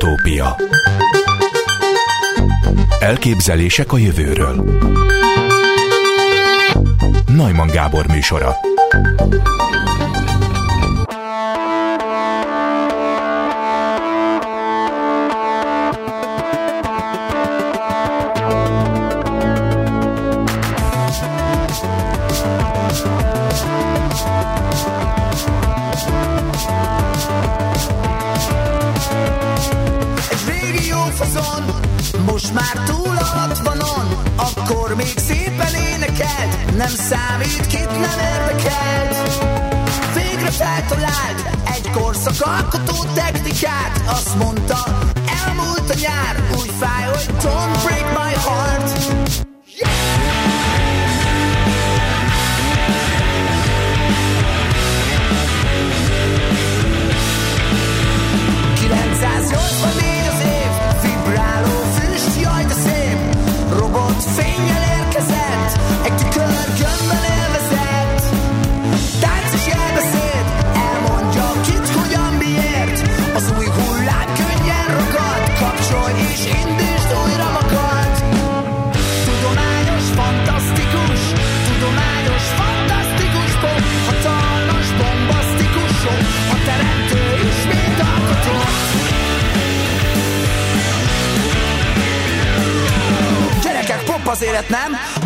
Utópia. Elképzelések a jövőről. Najman Gábor műsora technikát Azt mondta, élet, nem?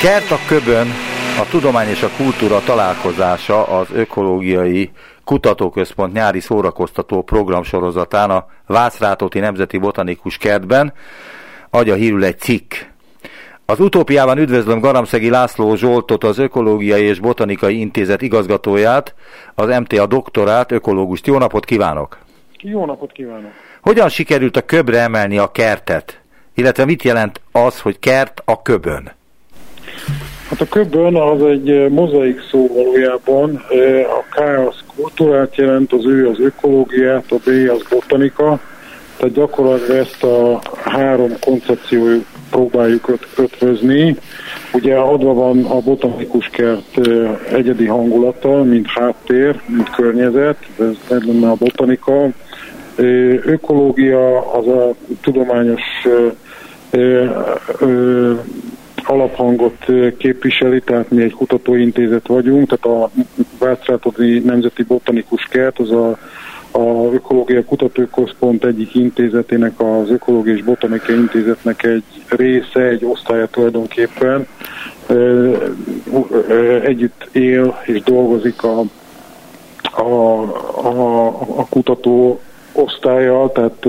Kert a Köbön a tudomány és a kultúra találkozása az Ökológiai Kutatóközpont nyári szórakoztató programsorozatán a Vácrátóti Nemzeti Botanikus Kertben, adja hírül egy cikk. Az utópiában üdvözlöm Garamszegi László Zsoltot, az Ökológiai és Botanikai Intézet igazgatóját, az MTA doktorát, ökológust. Jó napot kívánok! Jó napot kívánok! Hogyan sikerült a köbre emelni a kertet? Illetve mit jelent az, hogy kert a köbön? Hát a köbön az egy eh, mozaik szó valójában. Eh, a K az kultúrát jelent, az ő az ökológiát, a B az botanika. Tehát gyakorlatilag ezt a három koncepciót próbáljuk ötvözni. Ugye adva van a botanikus kert eh, egyedi hangulata, mint háttér, mint környezet, ez lenne a botanika. Ökológia az a tudományos alaphangot képviseli, tehát mi egy kutatóintézet vagyunk, tehát a Vácrátodi Nemzeti Botanikus Kert az a, a Ökológia Kutatóközpont egyik intézetének, az Ökológia és Botanika Intézetnek egy része, egy osztálya tulajdonképpen. Együtt él és dolgozik a, a, a, a kutató osztálya, tehát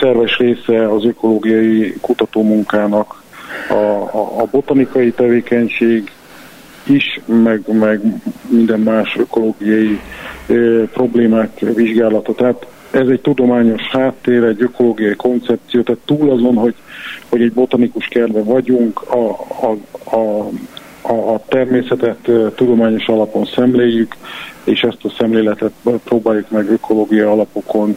szerves része az ökológiai kutatómunkának a, a, a botanikai tevékenység is, meg, meg minden más ökológiai e, problémák vizsgálata. Tehát ez egy tudományos háttér, egy ökológiai koncepció, tehát túl azon, hogy, hogy egy botanikus kertben vagyunk, a, a, a, a, a természetet tudományos alapon szemléljük, és ezt a szemléletet próbáljuk meg ökológiai alapokon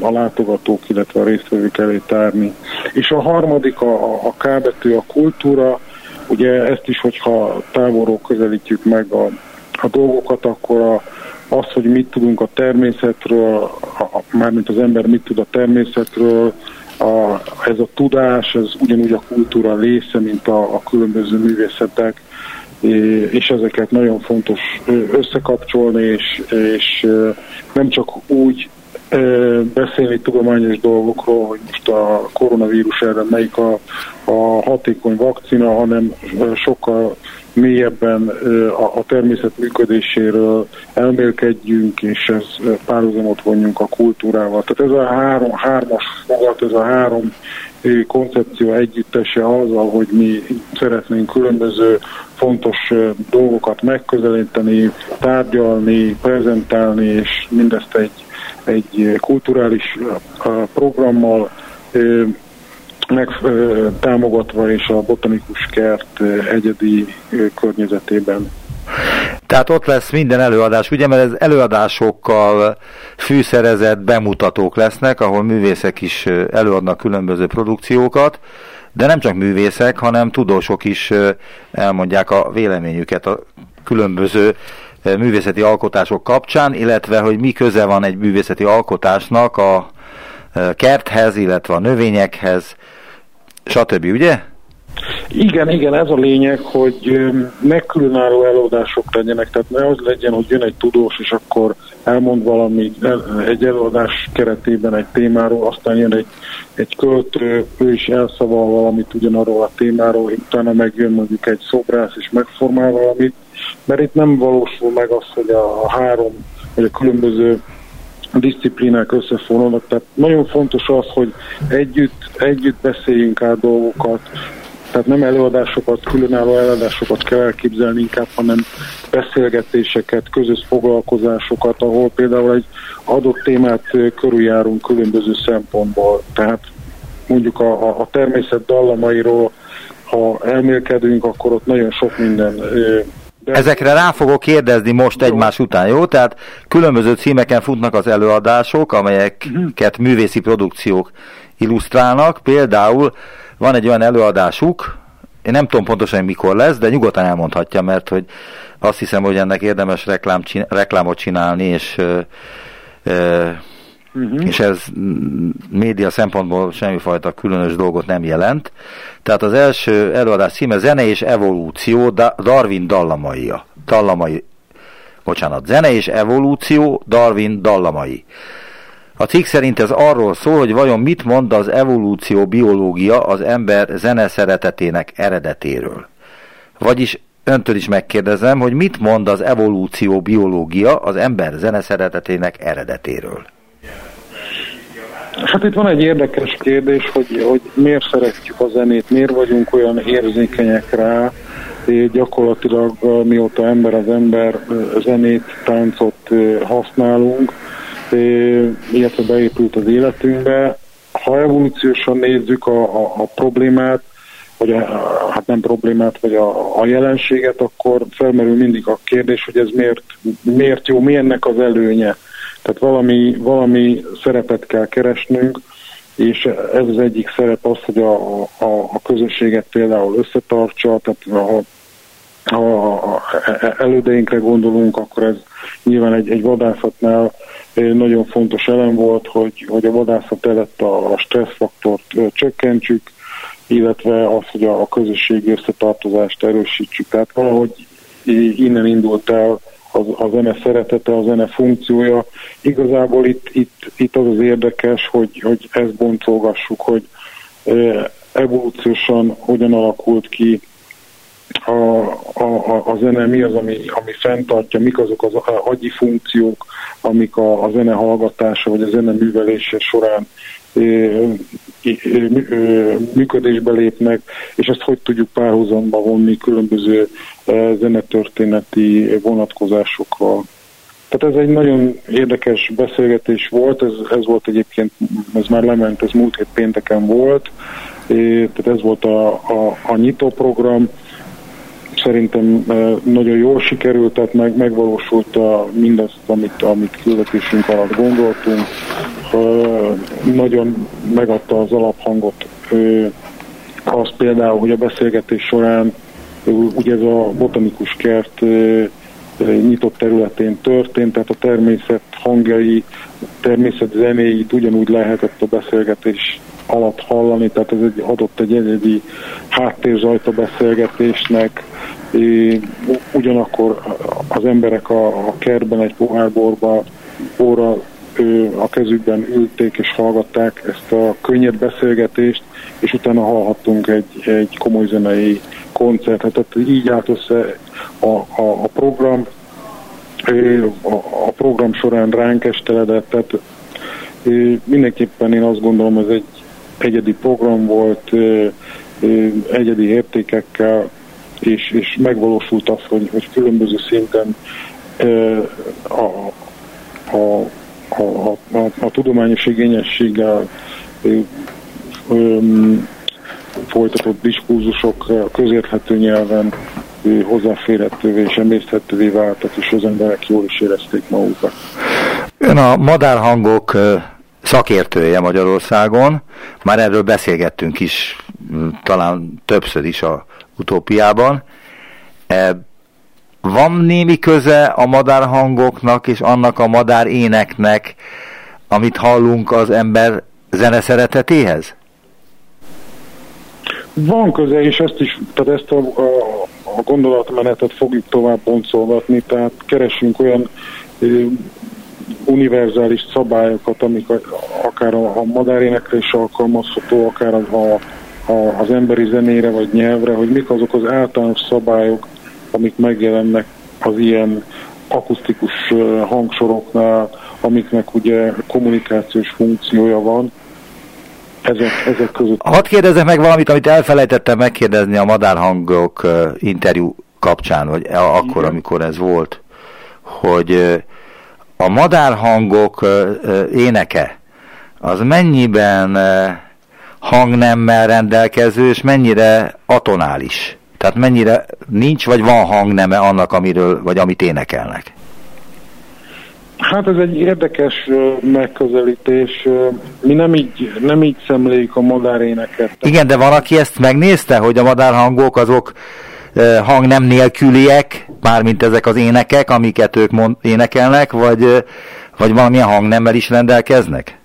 a látogatók, illetve a résztvevők elé tárni. És a harmadik, a, a K betű, a kultúra, ugye ezt is, hogyha távolról közelítjük meg a, a dolgokat, akkor a, az, hogy mit tudunk a természetről, a, mármint az ember mit tud a természetről, a, ez a tudás, ez ugyanúgy a kultúra része, mint a, a különböző művészetek, és ezeket nagyon fontos összekapcsolni, és, és nem csak úgy beszélni tudományos dolgokról, hogy most a koronavírus ellen melyik a, a hatékony vakcina, hanem sokkal mélyebben a, természet működéséről elmélkedjünk, és ez párhuzamot vonjunk a kultúrával. Tehát ez a három, hármas fogat, ez a három koncepció együttese azzal, hogy mi szeretnénk különböző fontos dolgokat megközelíteni, tárgyalni, prezentálni, és mindezt egy egy kulturális programmal meg támogatva és a botanikus kert egyedi környezetében. Tehát ott lesz minden előadás, ugye, mert ez előadásokkal fűszerezett bemutatók lesznek, ahol művészek is előadnak különböző produkciókat, de nem csak művészek, hanem tudósok is elmondják a véleményüket a különböző művészeti alkotások kapcsán, illetve hogy mi köze van egy művészeti alkotásnak a kerthez, illetve a növényekhez, stb. ugye? Igen, igen, ez a lényeg, hogy megkülönálló előadások legyenek, tehát ne az legyen, hogy jön egy tudós, és akkor elmond valamit egy előadás keretében egy témáról, aztán jön egy, egy költő, ő is elszaval valamit ugyanarról a témáról, utána megjön mondjuk egy szobrász, és megformál valamit, mert itt nem valósul meg az, hogy a, három, vagy a különböző disziplinák összefonulnak. Tehát nagyon fontos az, hogy együtt, együtt beszéljünk át dolgokat, tehát nem előadásokat, különálló előadásokat kell elképzelni inkább, hanem beszélgetéseket, közös foglalkozásokat, ahol például egy adott témát körüljárunk különböző szempontból. Tehát mondjuk a, a, a természet dallamairól, ha elmélkedünk, akkor ott nagyon sok minden de... Ezekre rá fogok kérdezni most jó. egymás után, jó? Tehát különböző címeken futnak az előadások, amelyeket művészi produkciók illusztrálnak. Például van egy olyan előadásuk, én nem tudom pontosan, hogy mikor lesz, de nyugodtan elmondhatja, mert hogy azt hiszem, hogy ennek érdemes reklám, reklámot csinálni, és ö, uh-huh. és ez média szempontból semmifajta különös dolgot nem jelent. Tehát az első előadás címe Zene és evolúció Darwin dallamaia. Dallamai, bocsánat, Zene és evolúció Darwin dallamai. A cikk szerint ez arról szól, hogy vajon mit mond az evolúció biológia az ember zene szeretetének eredetéről. Vagyis öntől is megkérdezem, hogy mit mond az evolúció biológia az ember zene szeretetének eredetéről. Hát itt van egy érdekes kérdés, hogy, hogy miért szeretjük a zenét, miért vagyunk olyan érzékenyek rá, gyakorlatilag mióta ember az ember zenét, táncot használunk, illetve beépült az életünkbe. Ha evolúciósan nézzük a, a, a problémát, vagy a, hát nem problémát, vagy a, a jelenséget, akkor felmerül mindig a kérdés, hogy ez miért, miért jó, mi ennek az előnye. Tehát valami, valami szerepet kell keresnünk, és ez az egyik szerep az, hogy a, a, a közösséget például összetartsa, tehát ha, ha elődeinkre gondolunk, akkor ez nyilván egy, egy vadászatnál nagyon fontos elem volt, hogy, hogy a vadászat előtt a, a stresszfaktort csökkentsük, illetve az, hogy a, a közösségi összetartozást erősítsük. Tehát valahogy innen indult el a, a zene szeretete, a zene funkciója. Igazából itt, itt, itt az az érdekes, hogy, hogy ezt boncolgassuk, hogy evolúciósan hogyan alakult ki a, a, a zene, mi az, ami, ami fenntartja, mik azok az agyi funkciók, amik a, a zene hallgatása vagy a zene művelése során működésbe lépnek, és ezt hogy tudjuk párhuzamba vonni különböző zenetörténeti vonatkozásokkal. Tehát ez egy nagyon érdekes beszélgetés volt, ez, ez volt egyébként, ez már lement, ez múlt hét pénteken volt, tehát ez volt a, a, a nyitó program, szerintem nagyon jól sikerült, tehát meg, megvalósult a, mindazt, amit, amit küldetésünk alatt gondoltunk. Nagyon megadta az alaphangot az például, hogy a beszélgetés során ugye ez a botanikus kert nyitott területén történt, tehát a természet hangjai, természet zenéit ugyanúgy lehetett a beszélgetés alatt hallani, tehát ez egy, adott egy egyedi háttérzajt a beszélgetésnek, ugyanakkor az emberek a, a kertben egy pohárborba, óra a kezükben ülték és hallgatták ezt a könnyed beszélgetést, és utána hallhattunk egy, egy komoly zenei koncertet. Tehát így állt össze a, a, a program, a, a program során ránk esteledett, tehát mindenképpen én azt gondolom, ez egy egyedi program volt, egyedi értékekkel, és, és megvalósult az, hogy, hogy különböző szinten a, a, a, a, a, a tudományos igényességgel folytatott diskurzusok közérthető nyelven hozzáférhetővé és emészthetővé váltak, és az emberek jól is érezték magukat. Ön a madárhangok szakértője Magyarországon, már erről beszélgettünk is, talán többször is a utópiában. Van némi köze a madárhangoknak és annak a madár éneknek, amit hallunk az ember zene szeretetéhez? Van köze, és ezt is, tehát ezt a, a, a gondolatmenetet fogjuk tovább boncolgatni, tehát keresünk olyan univerzális szabályokat, amik akár a, a madárénekre is alkalmazható, akár a, a, az emberi zenére vagy nyelvre, hogy mik azok az általános szabályok, amik megjelennek az ilyen akusztikus hangsoroknál, amiknek ugye kommunikációs funkciója van, ezek, ezek között. Hadd kérdezek meg valamit, amit elfelejtettem megkérdezni a madárhangok interjú kapcsán, vagy akkor, Igen. amikor ez volt, hogy a madárhangok éneke, az mennyiben hangnemmel rendelkező, és mennyire atonális? Tehát mennyire nincs, vagy van hangneme annak, amiről, vagy amit énekelnek? Hát ez egy érdekes megközelítés. Mi nem így, nem így szemléljük a madáréneket. Igen, de van, aki ezt megnézte, hogy a madárhangok azok hang nem nélküliek, mármint ezek az énekek, amiket ők mond, énekelnek, vagy, vagy valamilyen hangnemmel is rendelkeznek?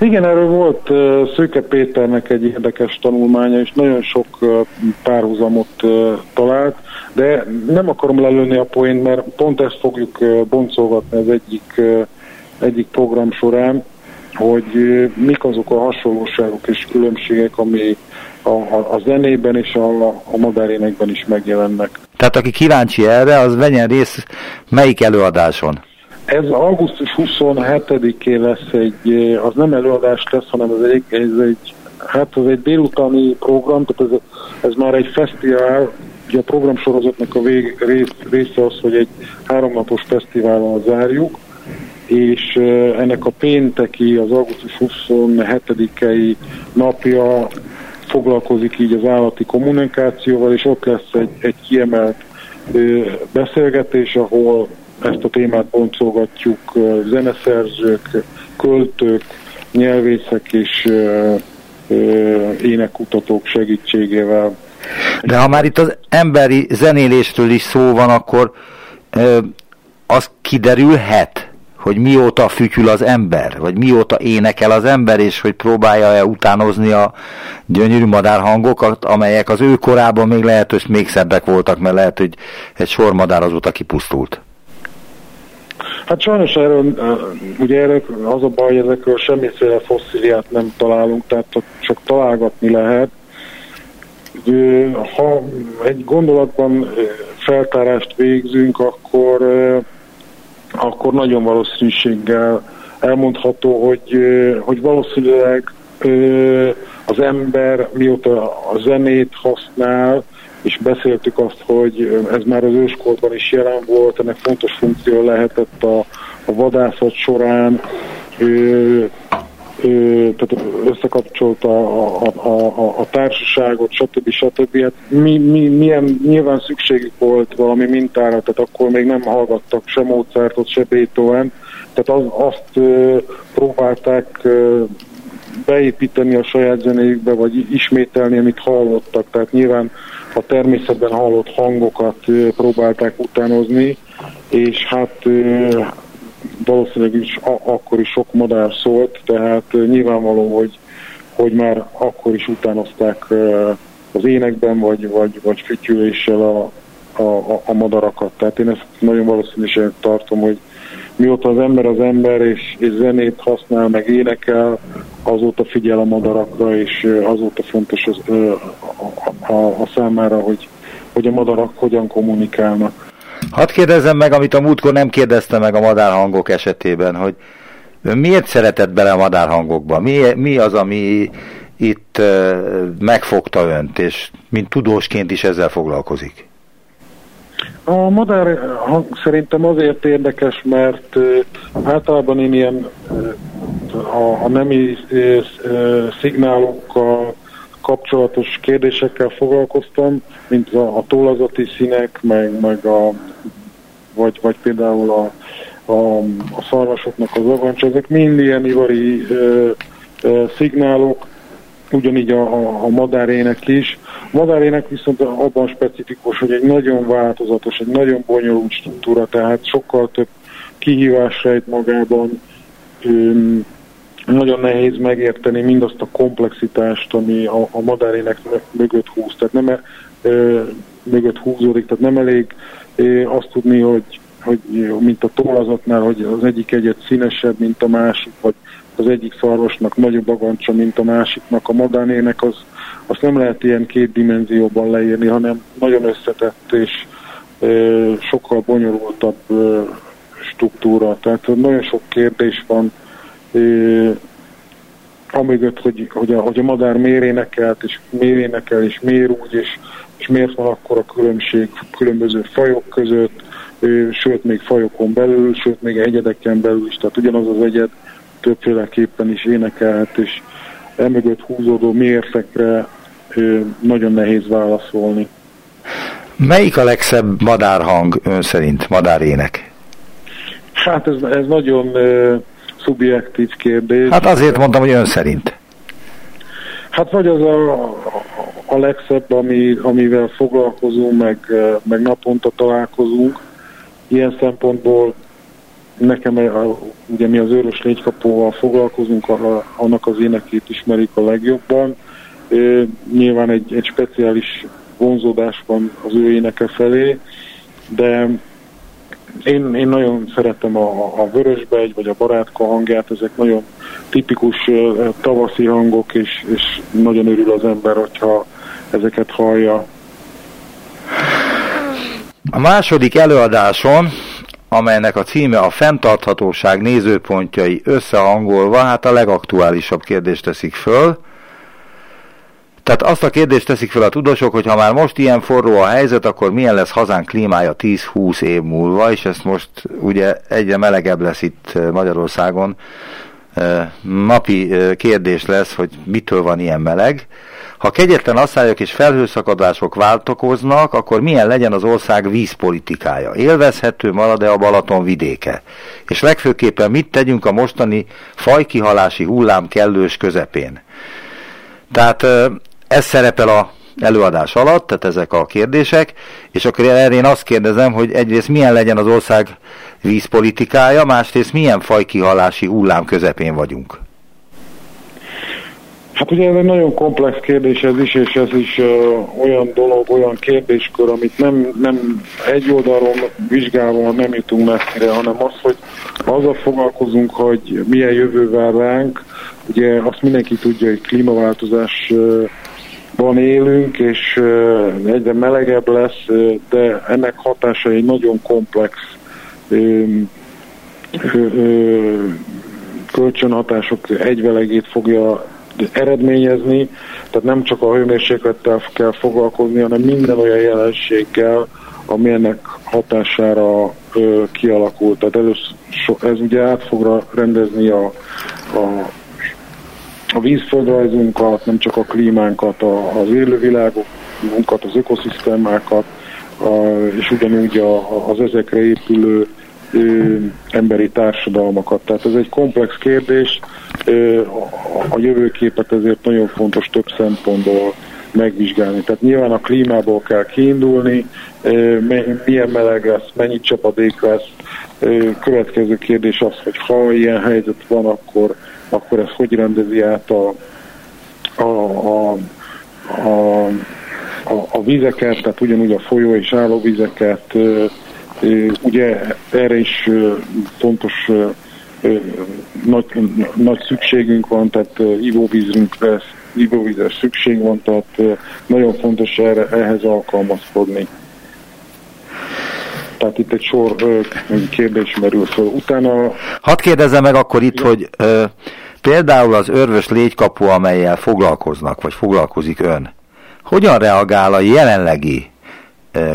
Igen, erről volt Szőke Péternek egy érdekes tanulmánya, és nagyon sok párhuzamot talált, de nem akarom lelőni a poént, mert pont ezt fogjuk boncolgatni az egyik, egyik program során, hogy mik azok a hasonlóságok és különbségek, ami a, a, a zenében és a, a madárénekben is megjelennek. Tehát aki kíváncsi erre, az vegyen részt melyik előadáson? Ez augusztus 27-én lesz egy, az nem előadás lesz, hanem ez egy, ez egy hát ez egy délutáni program, tehát ez, ez már egy fesztivál, ugye a programsorozatnak a vég, rész, része az, hogy egy háromnapos fesztiválon zárjuk, és ennek a pénteki, az augusztus 27-i napja foglalkozik így az állati kommunikációval, és ott lesz egy, egy kiemelt beszélgetés, ahol ezt a témát boncolgatjuk zeneszerzők, költők, nyelvészek és énekkutatók segítségével. De ha már itt az emberi zenélésről is szó van, akkor az kiderülhet, hogy mióta fütyül az ember, vagy mióta énekel az ember, és hogy próbálja-e utánozni a gyönyörű madárhangokat, amelyek az ő korában még lehet, hogy még szebbek voltak, mert lehet, hogy egy sor madár azóta kipusztult. Hát sajnos erről, ugye erről az a baj, hogy ezekről semmiféle fosszíliát nem találunk, tehát csak találgatni lehet. Ha egy gondolatban feltárást végzünk, akkor, akkor nagyon valószínűséggel elmondható, hogy, hogy valószínűleg az ember mióta a zenét használ, és beszéltük azt, hogy ez már az őskorban is jelen volt, ennek fontos funkció lehetett a, a vadászat során, tehát összekapcsolta a, a, a, a társaságot, stb. stb. Hát mi, mi, milyen, nyilván szükségük volt valami mintára, tehát akkor még nem hallgattak se Mozartot, se Beethoven, tehát az, azt próbálták beépíteni a saját zenéjükbe, vagy ismételni, amit hallottak. Tehát nyilván a természetben hallott hangokat próbálták utánozni, és hát valószínűleg is akkor is sok madár szólt, tehát nyilvánvaló, hogy, hogy már akkor is utánozták az énekben, vagy, vagy, vagy fütyüléssel a, a, a madarakat. Tehát én ezt nagyon valószínűleg tartom, hogy mióta az ember az ember, és, és zenét használ, meg énekel, azóta figyel a madarakra, és azóta fontos az, a, a, a számára, hogy, hogy a madarak hogyan kommunikálnak. Hadd kérdezzem meg, amit a múltkor nem kérdezte meg a madárhangok esetében, hogy miért szeretett bele a madárhangokba? Mi, mi az, ami itt megfogta önt, és mint tudósként is ezzel foglalkozik? A madár hang szerintem azért érdekes, mert általában én ilyen a, a nemi szignálokkal kapcsolatos kérdésekkel foglalkoztam, mint a, a tólazati színek, meg, meg a, vagy, vagy például a, a, a szarvasoknak az agancs, ezek mind ilyen ivari ö, ö, szignálok, ugyanígy a, a, a madárének is. A madárének viszont abban specifikus, hogy egy nagyon változatos, egy nagyon bonyolult struktúra, tehát sokkal több kihívás rejt magában, öm, nagyon nehéz megérteni mindazt a komplexitást, ami a, a madárének mögött húz. Tehát nem e, mögött húzódik, tehát nem elég ö, azt tudni, hogy, hogy mint a tollazatnál, hogy az egyik egyet színesebb, mint a másik, vagy az egyik szarvasnak nagyobb agancsa, mint a másiknak. A madánének az, azt nem lehet ilyen két dimenzióban leírni, hanem nagyon összetett és ö, sokkal bonyolultabb ö, struktúra. Tehát nagyon sok kérdés van, amögött, hogy, hogy, a, hogy a madár miért énekelt, és miért énekel, és miért úgy, és, és miért van akkor a különbség különböző fajok között, sőt még fajokon belül, sőt még egyedeken belül is, tehát ugyanaz az egyed többféleképpen is énekelhet, és emögött húzódó mérfekre nagyon nehéz válaszolni. Melyik a legszebb madárhang ön szerint, madárének? Hát ez, ez nagyon szubjektív kérdés. Hát azért mondtam, hogy ön szerint. Hát vagy az a, a legszebb, ami, amivel foglalkozunk, meg, meg naponta találkozunk. Ilyen szempontból nekem ugye mi az őrös légykapóval foglalkozunk, annak az énekét ismerik a legjobban. Nyilván egy, egy speciális vonzódás van az ő éneke felé, de én, én nagyon szeretem a, a vörösbegy, vagy a barátka hangját, ezek nagyon tipikus tavaszi hangok, és, és nagyon örül az ember, hogyha ezeket hallja. A második előadáson amelynek a címe a fenntarthatóság nézőpontjai összehangolva, hát a legaktuálisabb kérdést teszik föl. Tehát azt a kérdést teszik fel a tudósok, hogy ha már most ilyen forró a helyzet, akkor milyen lesz hazánk klímája 10-20 év múlva, és ezt most ugye egyre melegebb lesz itt Magyarországon. Napi kérdés lesz, hogy mitől van ilyen meleg. Ha kegyetlen asszályok és felhőszakadások váltokoznak, akkor milyen legyen az ország vízpolitikája? Élvezhető marad-e a Balaton vidéke? És legfőképpen mit tegyünk a mostani fajkihalási hullám kellős közepén? Tehát ez szerepel a előadás alatt, tehát ezek a kérdések, és akkor erre én azt kérdezem, hogy egyrészt milyen legyen az ország vízpolitikája, másrészt milyen fajkihalási hullám közepén vagyunk. Hát ugye ez egy nagyon komplex kérdés ez is, és ez is uh, olyan dolog, olyan kérdéskör, amit nem, nem egy oldalról vizsgálva nem jutunk messzire, hanem az, hogy azzal foglalkozunk, hogy milyen jövővel ránk, ugye azt mindenki tudja, hogy klímaváltozás van élünk, és egyre melegebb lesz, de ennek hatása egy nagyon komplex kölcsönhatások egyvelegét fogja eredményezni, tehát nem csak a hőmérséklettel kell foglalkozni, hanem minden olyan jelenséggel, ami ennek hatására kialakult. Tehát először, ez ugye át fogra rendezni a, a, a vízföldrajzunkat, nem csak a klímánkat, a, az élővilágunkat, az ökoszisztémákat, a, és ugyanúgy a, az ezekre épülő ö, emberi társadalmakat. Tehát ez egy komplex kérdés, ö, a, jövőképet ezért nagyon fontos több szempontból megvizsgálni. Tehát nyilván a klímából kell kiindulni, milyen meleg lesz, mennyi csapadék lesz. Következő kérdés az, hogy ha ilyen helyzet van, akkor, akkor ez hogy rendezi át a, a, a, a a, a vizeket, tehát ugyanúgy a folyó és állóvizeket, Ugye erre is fontos nagy, nagy szükségünk van, tehát ivóvízünk lesz, ivóvízre szükség van, tehát nagyon fontos erre, ehhez alkalmazkodni. Tehát itt egy sor kérdés merül fel. Utána... Hadd kérdezzem meg akkor itt, ja. hogy ö, például az örvös légykapu, amelyel foglalkoznak, vagy foglalkozik ön, hogyan reagál a jelenlegi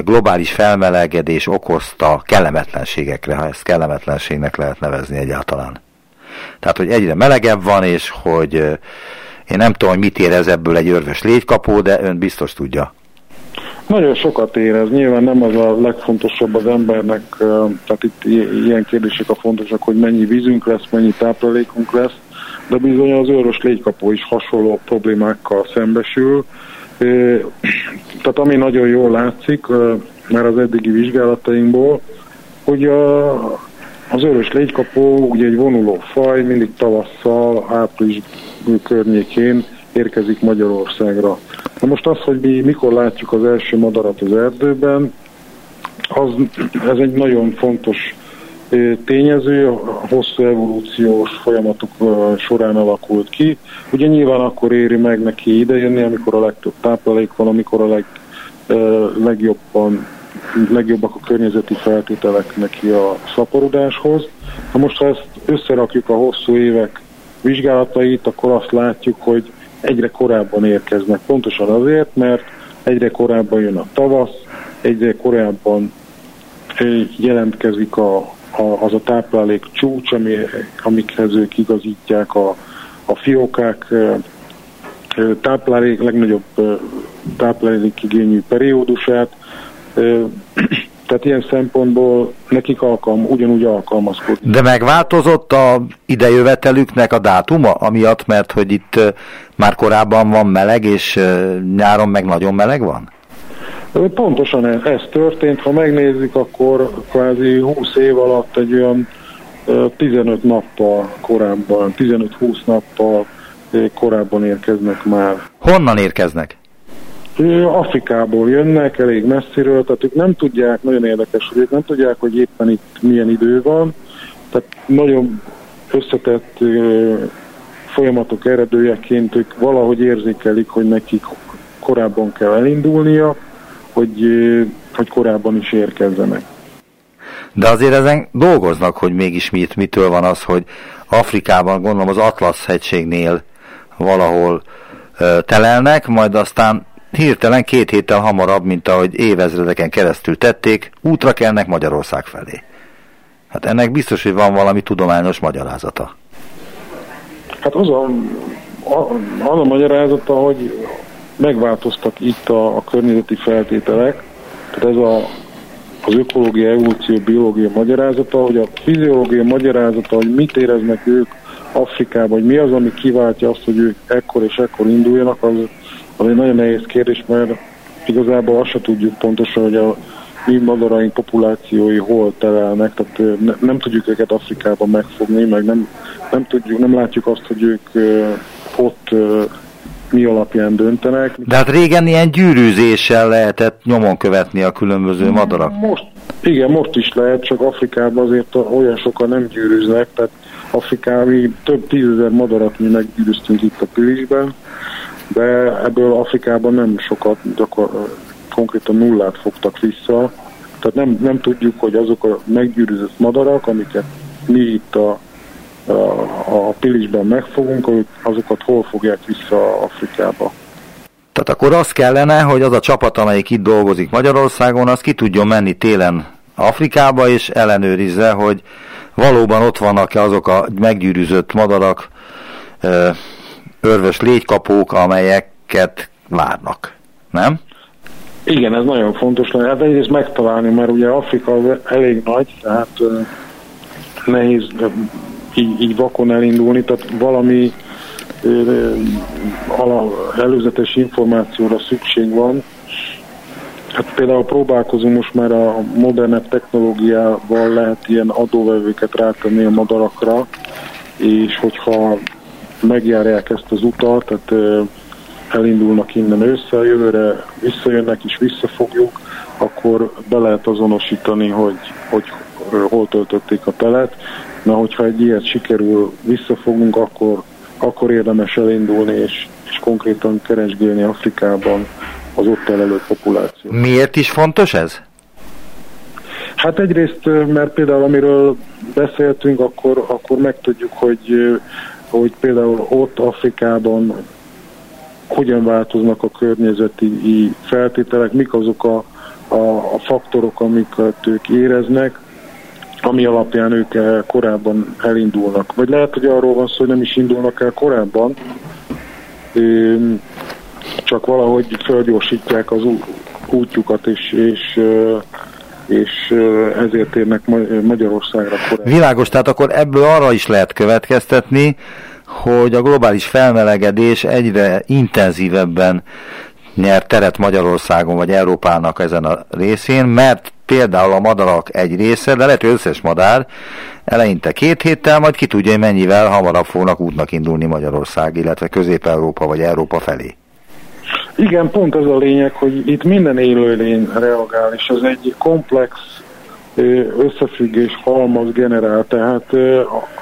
globális felmelegedés okozta kellemetlenségekre, ha ezt kellemetlenségnek lehet nevezni egyáltalán. Tehát, hogy egyre melegebb van, és hogy én nem tudom, hogy mit érez ebből egy örvös légykapó, de ön biztos tudja. Nagyon sokat érez, nyilván nem az a legfontosabb az embernek, tehát itt ilyen kérdések a fontosak, hogy mennyi vízünk lesz, mennyi táplálékunk lesz, de bizony az őrös légykapó is hasonló problémákkal szembesül, tehát ami nagyon jól látszik, már az eddigi vizsgálatainkból, hogy a, az örös légykapó ugye egy vonuló faj, mindig tavasszal, április környékén érkezik Magyarországra. Na most az, hogy mi mikor látjuk az első madarat az erdőben, az, ez egy nagyon fontos tényező, a hosszú evolúciós folyamatok során alakult ki. Ugye nyilván akkor éri meg neki idejönni, amikor a legtöbb táplálék van, amikor a leg, legjobban, legjobbak a környezeti feltételek neki a szaporodáshoz. Na most, ha ezt összerakjuk a hosszú évek vizsgálatait, akkor azt látjuk, hogy egyre korábban érkeznek. Pontosan azért, mert egyre korábban jön a tavasz, egyre korábban jelentkezik a, a, az a táplálék csúcs, ami, amikhez ők igazítják a, a fiókák táplálék, legnagyobb táplálékigényű periódusát. Tehát ilyen szempontból nekik alkalm, ugyanúgy alkalmazkodni. De megváltozott a idejövetelüknek a dátuma, amiatt, mert hogy itt már korábban van meleg, és nyáron meg nagyon meleg van? Pontosan ez történt, ha megnézzük, akkor kvázi 20 év alatt egy olyan 15 nappal korábban, 15-20 nappal korábban érkeznek már. Honnan érkeznek? Afrikából jönnek, elég messziről, tehát ők nem tudják, nagyon érdekes, hogy ők nem tudják, hogy éppen itt milyen idő van, tehát nagyon összetett folyamatok eredőjeként ők valahogy érzékelik, hogy nekik korábban kell elindulnia, hogy, hogy korábban is érkezzenek. De azért ezen dolgoznak, hogy mégis mit, mitől van az, hogy Afrikában, gondolom az Atlasz hegységnél valahol ö, telelnek, majd aztán hirtelen két héttel hamarabb, mint ahogy évezredeken keresztül tették, útra kelnek Magyarország felé. Hát ennek biztos, hogy van valami tudományos magyarázata. Hát az a, a, az a magyarázata, hogy megváltoztak itt a, a környezeti feltételek, tehát ez a, az ökológia, evolúció, biológia magyarázata, hogy a fiziológia magyarázata, hogy mit éreznek ők Afrikában, hogy mi az, ami kiváltja azt, hogy ők ekkor és ekkor induljanak, az, egy nagyon nehéz kérdés, mert igazából azt se tudjuk pontosan, hogy a mi madaraink populációi hol terelnek, tehát ne, nem tudjuk őket Afrikában megfogni, meg nem, nem tudjuk, nem látjuk azt, hogy ők ott mi alapján döntenek. De hát régen ilyen gyűrűzéssel lehetett nyomon követni a különböző madarak. Most, igen, most is lehet, csak Afrikában azért olyan sokan nem gyűrűznek, tehát Afrikában több tízezer madarat mi meggyűrűztünk itt a Pilisben, de ebből Afrikában nem sokat, gyakor, konkrétan nullát fogtak vissza, tehát nem, nem tudjuk, hogy azok a meggyűrűzött madarak, amiket mi itt a, a, a Pilisben megfogunk, azokat hol fogják vissza Afrikába. Tehát akkor az kellene, hogy az a csapat, amelyik itt dolgozik Magyarországon, az ki tudjon menni télen Afrikába, és ellenőrizze, hogy valóban ott vannak-e azok a meggyűrűzött madarak, örvös légykapók, amelyeket várnak, nem? Igen, ez nagyon fontos lenne. Hát egyrészt megtalálni, mert ugye Afrika elég nagy, tehát nehéz így, így vakon elindulni, tehát valami előzetes információra szükség van. Hát például próbálkozunk most már a modernebb technológiával lehet ilyen adóvevőket rátenni a madarakra, és hogyha megjárják ezt az utat, tehát elindulnak innen össze, jövőre visszajönnek és visszafogjuk, akkor be lehet azonosítani, hogy, hogy hol töltötték a telet. Na, hogyha egy ilyet sikerül visszafogunk, akkor, akkor érdemes elindulni és, és konkrétan keresgélni Afrikában az ott elelő populáció. Miért is fontos ez? Hát egyrészt, mert például amiről beszéltünk, akkor, akkor megtudjuk, hogy, hogy például ott Afrikában hogyan változnak a környezeti feltételek, mik azok a, a, a faktorok, amiket ők éreznek, ami alapján ők korábban elindulnak. Vagy lehet, hogy arról van szó, hogy nem is indulnak el korábban, csak valahogy felgyorsítják az útjukat, és, és, és ezért érnek Magyarországra korábban. Világos, tehát akkor ebből arra is lehet következtetni, hogy a globális felmelegedés egyre intenzívebben nyer teret Magyarországon vagy Európának ezen a részén, mert például a madarak egy része, de lehet, hogy összes madár eleinte két héttel, majd ki tudja, hogy mennyivel hamarabb fognak útnak indulni Magyarország, illetve Közép-Európa vagy Európa felé. Igen, pont ez a lényeg, hogy itt minden élőlény reagál, és ez egy komplex összefüggés halmaz generál, tehát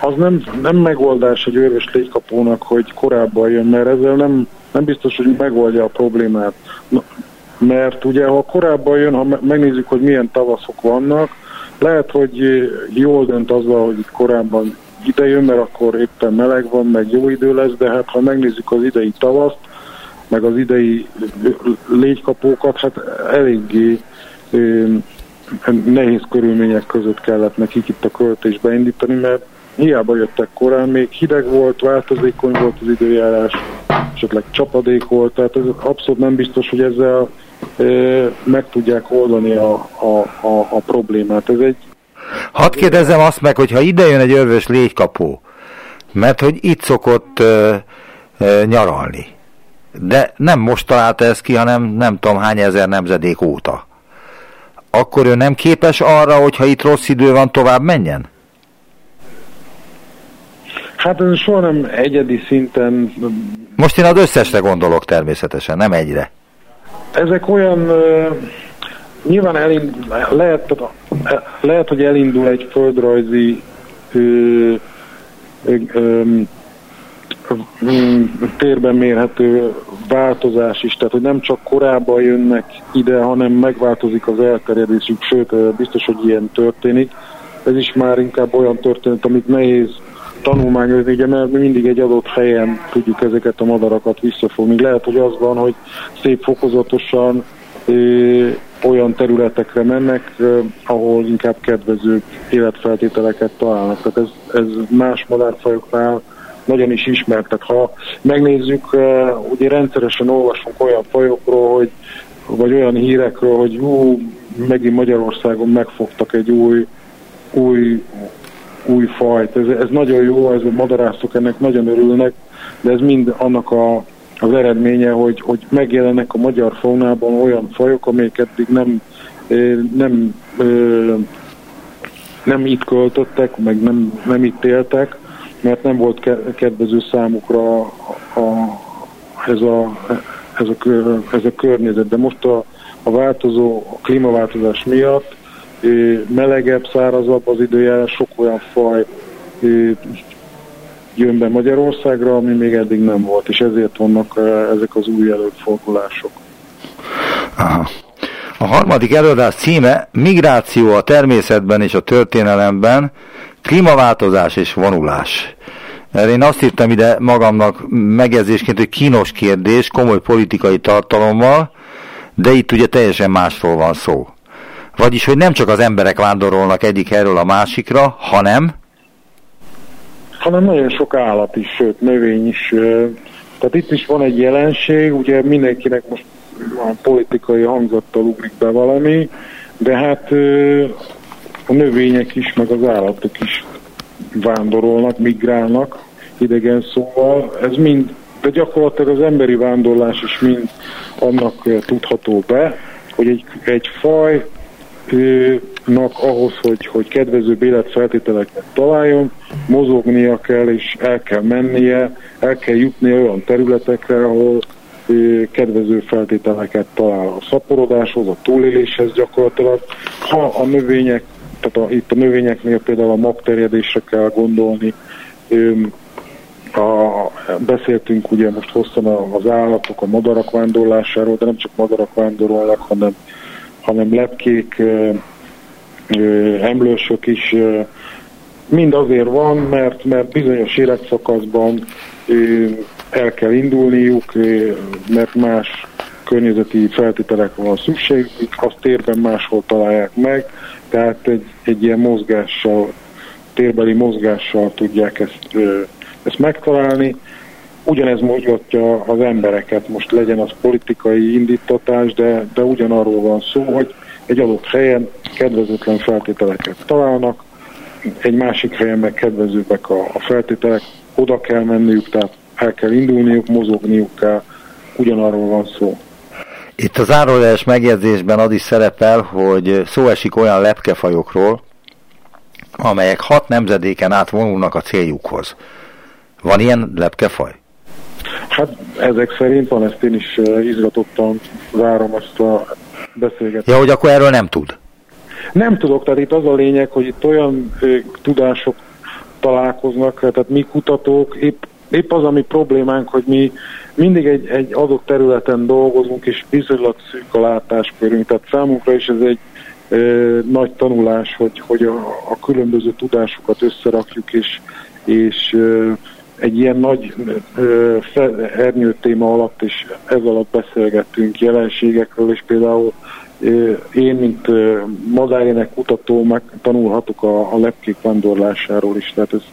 az nem, nem megoldás egy őrös légykapónak, hogy korábban jön, mert ezzel nem, nem biztos, hogy megoldja a problémát. Mert ugye, ha korábban jön, ha megnézzük, hogy milyen tavaszok vannak, lehet, hogy jól dönt azzal, hogy itt korábban ide jön, mert akkor éppen meleg van, meg jó idő lesz, de hát ha megnézzük az idei tavaszt, meg az idei légykapókat, hát eléggé nehéz körülmények között kellett nekik itt a költésbe indítani, mert hiába jöttek korán, még hideg volt, változékony volt az időjárás, esetleg csapadék volt, tehát ez abszolút nem biztos, hogy ezzel e, meg tudják oldani a, a, a, a problémát. Ez egy Hadd kérdezzem azt meg, hogyha ide jön egy örvös légykapó, mert hogy itt szokott ö, ö, nyaralni, de nem most találta ezt ki, hanem nem tudom hány ezer nemzedék óta akkor ő nem képes arra, hogyha itt rossz idő van, tovább menjen? Hát ez soha nem egyedi szinten... Most én az összesre gondolok természetesen, nem egyre. Ezek olyan... Nyilván elind, lehet, lehet, hogy elindul egy földrajzi uh, térben mérhető változás is, tehát hogy nem csak korábban jönnek ide, hanem megváltozik az elterjedésük, sőt biztos, hogy ilyen történik. Ez is már inkább olyan történet, amit nehéz tanulmányozni, ugye, mert mi mindig egy adott helyen tudjuk ezeket a madarakat visszafogni. Lehet, hogy az van, hogy szép fokozatosan ö, olyan területekre mennek, ö, ahol inkább kedvező életfeltételeket találnak. Tehát ez, ez más madárfajoknál nagyon is ismert. Tehát ha megnézzük, ugye rendszeresen olvasunk olyan fajokról, hogy, vagy olyan hírekről, hogy ú, megint Magyarországon megfogtak egy új, új, új fajt. Ez, ez nagyon jó, ez a madarászok ennek nagyon örülnek, de ez mind annak a, az eredménye, hogy, hogy megjelennek a magyar faunában olyan fajok, amelyek eddig nem, nem, nem itt költöttek, meg nem, nem itt éltek, mert nem volt kedvező számukra a, ez a, ez a, ez a környezet. De most a, a változó a klímaváltozás miatt melegebb, szárazabb az időjárás, sok olyan faj jön be Magyarországra, ami még eddig nem volt, és ezért vannak ezek az új előfordulások. Aha. A harmadik előadás címe Migráció a természetben és a történelemben, klímaváltozás és vonulás. Erre én azt írtam ide magamnak megjegyzésként, hogy kínos kérdés, komoly politikai tartalommal, de itt ugye teljesen másról van szó. Vagyis, hogy nem csak az emberek vándorolnak egyik helyről a másikra, hanem... Hanem nagyon sok állat is, sőt, növény is. Tehát itt is van egy jelenség, ugye mindenkinek most a politikai hangzattal ugrik be valami, de hát a növények is, meg az állatok is vándorolnak, migrálnak, idegen szóval. Ez mind, de gyakorlatilag az emberi vándorlás is mind annak tudható be, hogy egy, egy faj nak ahhoz, hogy, hogy kedvező életfeltételeket találjon, mozognia kell és el kell mennie, el kell jutni olyan területekre, ahol kedvező feltételeket talál a szaporodáshoz, a túléléshez gyakorlatilag. Ha a növények, tehát a, itt a növényeknél például a magterjedésre kell gondolni, a, beszéltünk ugye most hosszan az állatok, a madarak vándorlásáról, de nem csak madarak vándorolnak, hanem, hanem lepkék, emlősök is mind azért van, mert, mert bizonyos életszakaszban el kell indulniuk, mert más környezeti feltételek van szükség, azt térben máshol találják meg, tehát egy, egy ilyen mozgással, térbeli mozgással tudják ezt, ezt megtalálni. Ugyanez mozgatja az embereket, most legyen az politikai indítatás, de, de ugyanarról van szó, hogy egy adott helyen kedvezőtlen feltételeket találnak, egy másik helyen meg kedvezőbbek a, a feltételek, oda kell menniük, tehát el kell indulniuk, mozogniuk kell, ugyanarról van szó. Itt az zárójeles megjegyzésben az is szerepel, hogy szó esik olyan lepkefajokról, amelyek hat nemzedéken át vonulnak a céljukhoz. Van ilyen lepkefaj? Hát ezek szerint van, ezt én is izgatottan várom azt a beszélgetést. Ja, hogy akkor erről nem tud? Nem tudok, tehát itt az a lényeg, hogy itt olyan ö, tudások találkoznak, tehát mi kutatók, épp, épp az, ami problémánk, hogy mi mindig egy, egy adott területen dolgozunk, és bizonylag szűk a látáskörünk, tehát számunkra is ez egy ö, nagy tanulás, hogy, hogy a, a különböző tudásokat összerakjuk, és, és ö, egy ilyen nagy ernyő téma alatt, és ez alatt beszélgettünk jelenségekről, és például én, mint madárének kutató, meg tanulhatok a, a lepkék vándorlásáról is, tehát ez,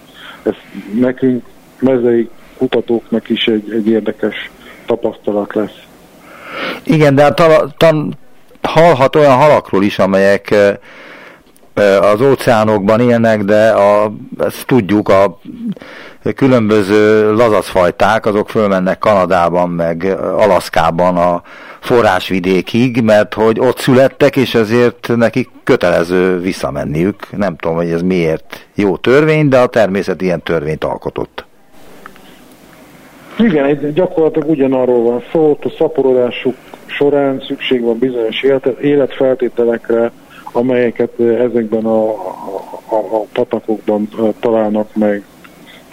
ez nekünk, mezei kutatóknak is egy, egy érdekes tapasztalat lesz. Igen, de hát tan, hallhat olyan halakról is, amelyek az óceánokban élnek, de a, ezt tudjuk, a különböző lazaszfajták, azok fölmennek Kanadában, meg Alaszkában a forrásvidékig, mert hogy ott születtek, és ezért nekik kötelező visszamenniük. Nem tudom, hogy ez miért jó törvény, de a természet ilyen törvényt alkotott. Igen, gyakorlatilag ugyanarról van szó, a szaporodásuk során szükség van bizonyos életfeltételekre, amelyeket ezekben a, a, a patakokban találnak meg.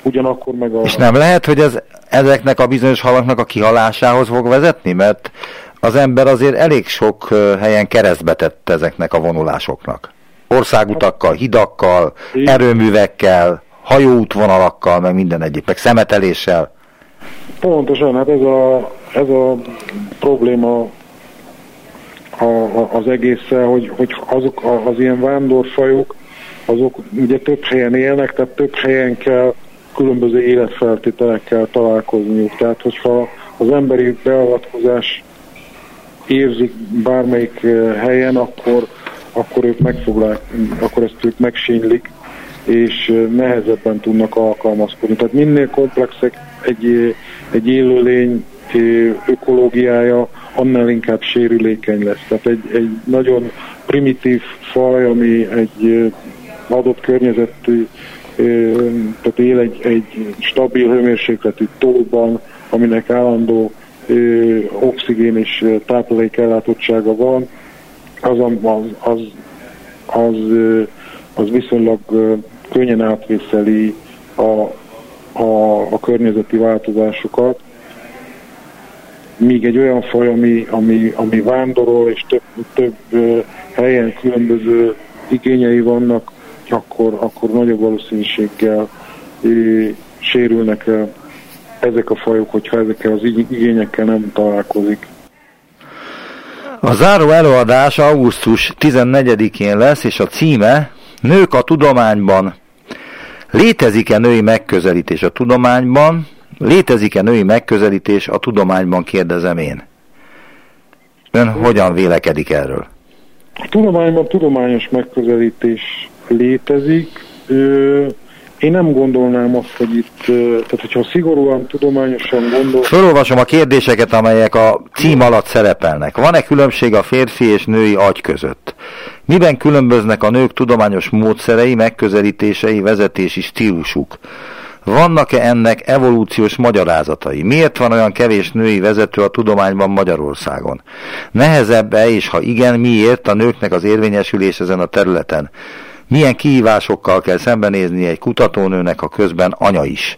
Ugyanakkor meg a... És nem lehet, hogy ez ezeknek a bizonyos halaknak a kihalásához fog vezetni? Mert az ember azért elég sok helyen keresztbe tett ezeknek a vonulásoknak. Országutakkal, hidakkal, erőművekkel, hajóútvonalakkal, meg minden egyéb, meg szemeteléssel. Pontosan, hát ez a, ez a probléma a, a, az egésszel, hogy, hogy azok az ilyen vándorfajok, azok ugye több helyen élnek, tehát több helyen kell különböző életfeltételekkel találkozniuk. Tehát, hogyha az emberi beavatkozás érzik bármelyik eh, helyen, akkor, akkor ők megfoglák, akkor ezt ők megsínylik, és eh, nehezebben tudnak alkalmazkodni. Tehát minél komplexek egy, egy élőlény ökológiája, annál inkább sérülékeny lesz. Tehát egy, egy nagyon primitív faj, ami egy adott környezetű, tehát él egy, egy stabil hőmérsékletű tóban, aminek állandó oxigén és táplálékellátottsága van, az, az, az, az, az viszonylag könnyen átvészeli a, a, a környezeti változásokat, míg egy olyan faj, ami, ami, ami vándorol, és több, több helyen különböző igényei vannak, akkor, akkor nagyobb valószínűséggel sérülnek ezek a fajok, hogyha ezekkel az igényekkel nem találkozik. A záró előadás augusztus 14-én lesz, és a címe Nők a tudományban. Létezik-e női megközelítés a tudományban? Létezik-e női megközelítés a tudományban, kérdezem én. Ön hogyan vélekedik erről? A tudományban tudományos megközelítés létezik. Én nem gondolnám azt, hogy itt, tehát hogyha szigorúan, tudományosan gondol... Felolvasom a kérdéseket, amelyek a cím alatt szerepelnek. Van-e különbség a férfi és női agy között? Miben különböznek a nők tudományos módszerei, megközelítései, vezetési stílusuk? Vannak-e ennek evolúciós magyarázatai? Miért van olyan kevés női vezető a tudományban Magyarországon? Nehezebb-e, és ha igen, miért a nőknek az érvényesülés ezen a területen? Milyen kihívásokkal kell szembenézni egy kutatónőnek, a közben anya is?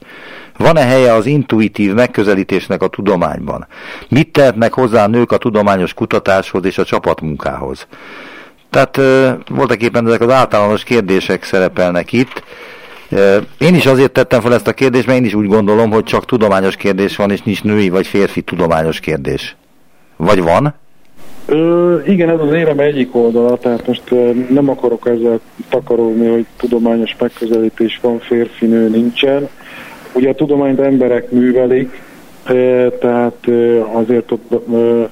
Van-e helye az intuitív megközelítésnek a tudományban? Mit tehetnek hozzá a nők a tudományos kutatáshoz és a csapatmunkához? Tehát voltak éppen ezek az általános kérdések szerepelnek itt. Én is azért tettem fel ezt a kérdést, mert én is úgy gondolom, hogy csak tudományos kérdés van, és nincs női vagy férfi tudományos kérdés. Vagy van? Ö, igen, ez az érem egyik oldala, tehát most ö, nem akarok ezzel takarolni, hogy tudományos megközelítés van, férfi-nő nincsen. Ugye a tudományt emberek művelik, ö, tehát ö, azért ott, ö,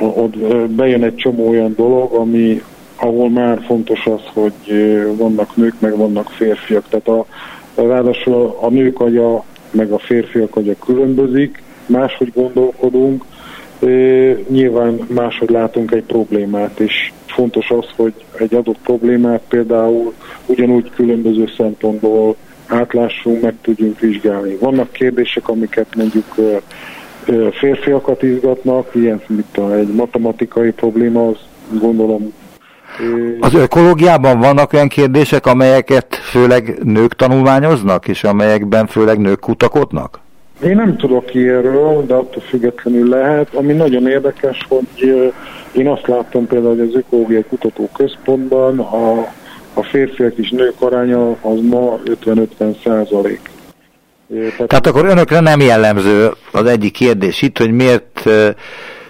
ott bejön egy csomó olyan dolog, ami, ahol már fontos az, hogy vannak nők, meg vannak férfiak. Tehát a, ráadásul a nők agya, meg a férfiak agya különbözik, máshogy gondolkodunk, nyilván máshogy látunk egy problémát, és fontos az, hogy egy adott problémát például ugyanúgy különböző szempontból átlássunk, meg tudjunk vizsgálni. Vannak kérdések, amiket mondjuk férfiakat izgatnak, ilyen, mint egy matematikai probléma, az gondolom az ökológiában vannak olyan kérdések, amelyeket főleg nők tanulmányoznak, és amelyekben főleg nők kutakodnak? Én nem tudok ilyenről, de attól függetlenül lehet. Ami nagyon érdekes, hogy én azt láttam például, hogy az Ökológiai Kutatóközpontban a, a férfiak és nők aránya az ma 50-50 százalék. Tehát, Tehát akkor önökre nem jellemző az egyik kérdés itt, hogy miért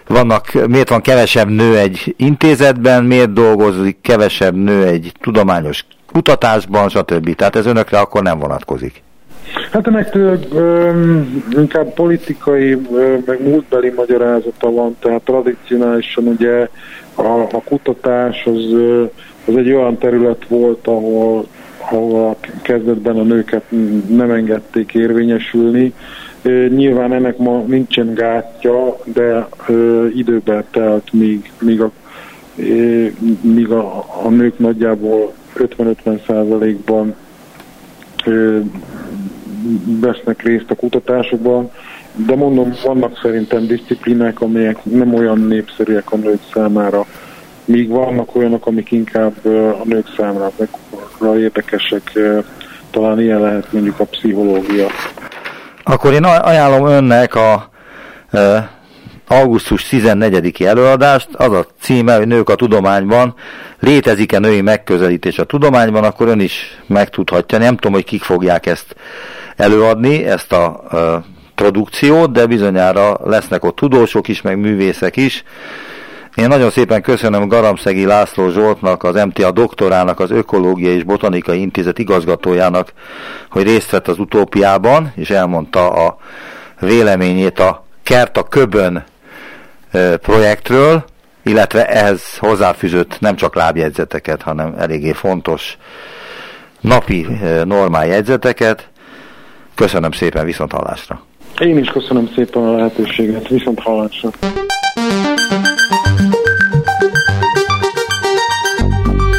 vannak, miért van kevesebb nő egy intézetben, miért dolgozik kevesebb nő egy tudományos kutatásban, stb. Tehát ez önökre akkor nem vonatkozik. Hát ennek inkább politikai, ö, meg múltbeli magyarázata van, tehát tradicionálisan ugye a, a kutatás az, ö, az egy olyan terület volt, ahol, ahol a kezdetben a nőket nem engedték érvényesülni, Nyilván ennek ma nincsen gátja, de ö, időben telt, míg, míg, a, ö, míg a, a nők nagyjából 50-50 százalékban vesznek részt a kutatásokban, de mondom, vannak szerintem disziplinák, amelyek nem olyan népszerűek a nők számára, míg vannak olyanok, amik inkább a nők számára érdekesek, talán ilyen lehet mondjuk a pszichológia. Akkor én ajánlom önnek a e, augusztus 14-i előadást, az a címe, hogy Nők a tudományban, létezik-e női megközelítés a tudományban, akkor ön is megtudhatja. Nem tudom, hogy kik fogják ezt előadni, ezt a produkciót, de bizonyára lesznek ott tudósok is, meg művészek is, én nagyon szépen köszönöm Garamszegi László Zsoltnak, az MTA doktorának, az Ökológiai és Botanikai Intézet igazgatójának, hogy részt vett az utópiában, és elmondta a véleményét a Kert a Köbön projektről, illetve ehhez hozzáfűzött nem csak lábjegyzeteket, hanem eléggé fontos napi normál jegyzeteket. Köszönöm szépen, viszont hallásra! Én is köszönöm szépen a lehetőséget, viszont hallásra!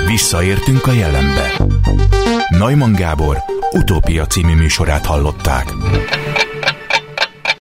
Visszaértünk a jelenbe. Neumann Gábor utópia című műsorát hallották.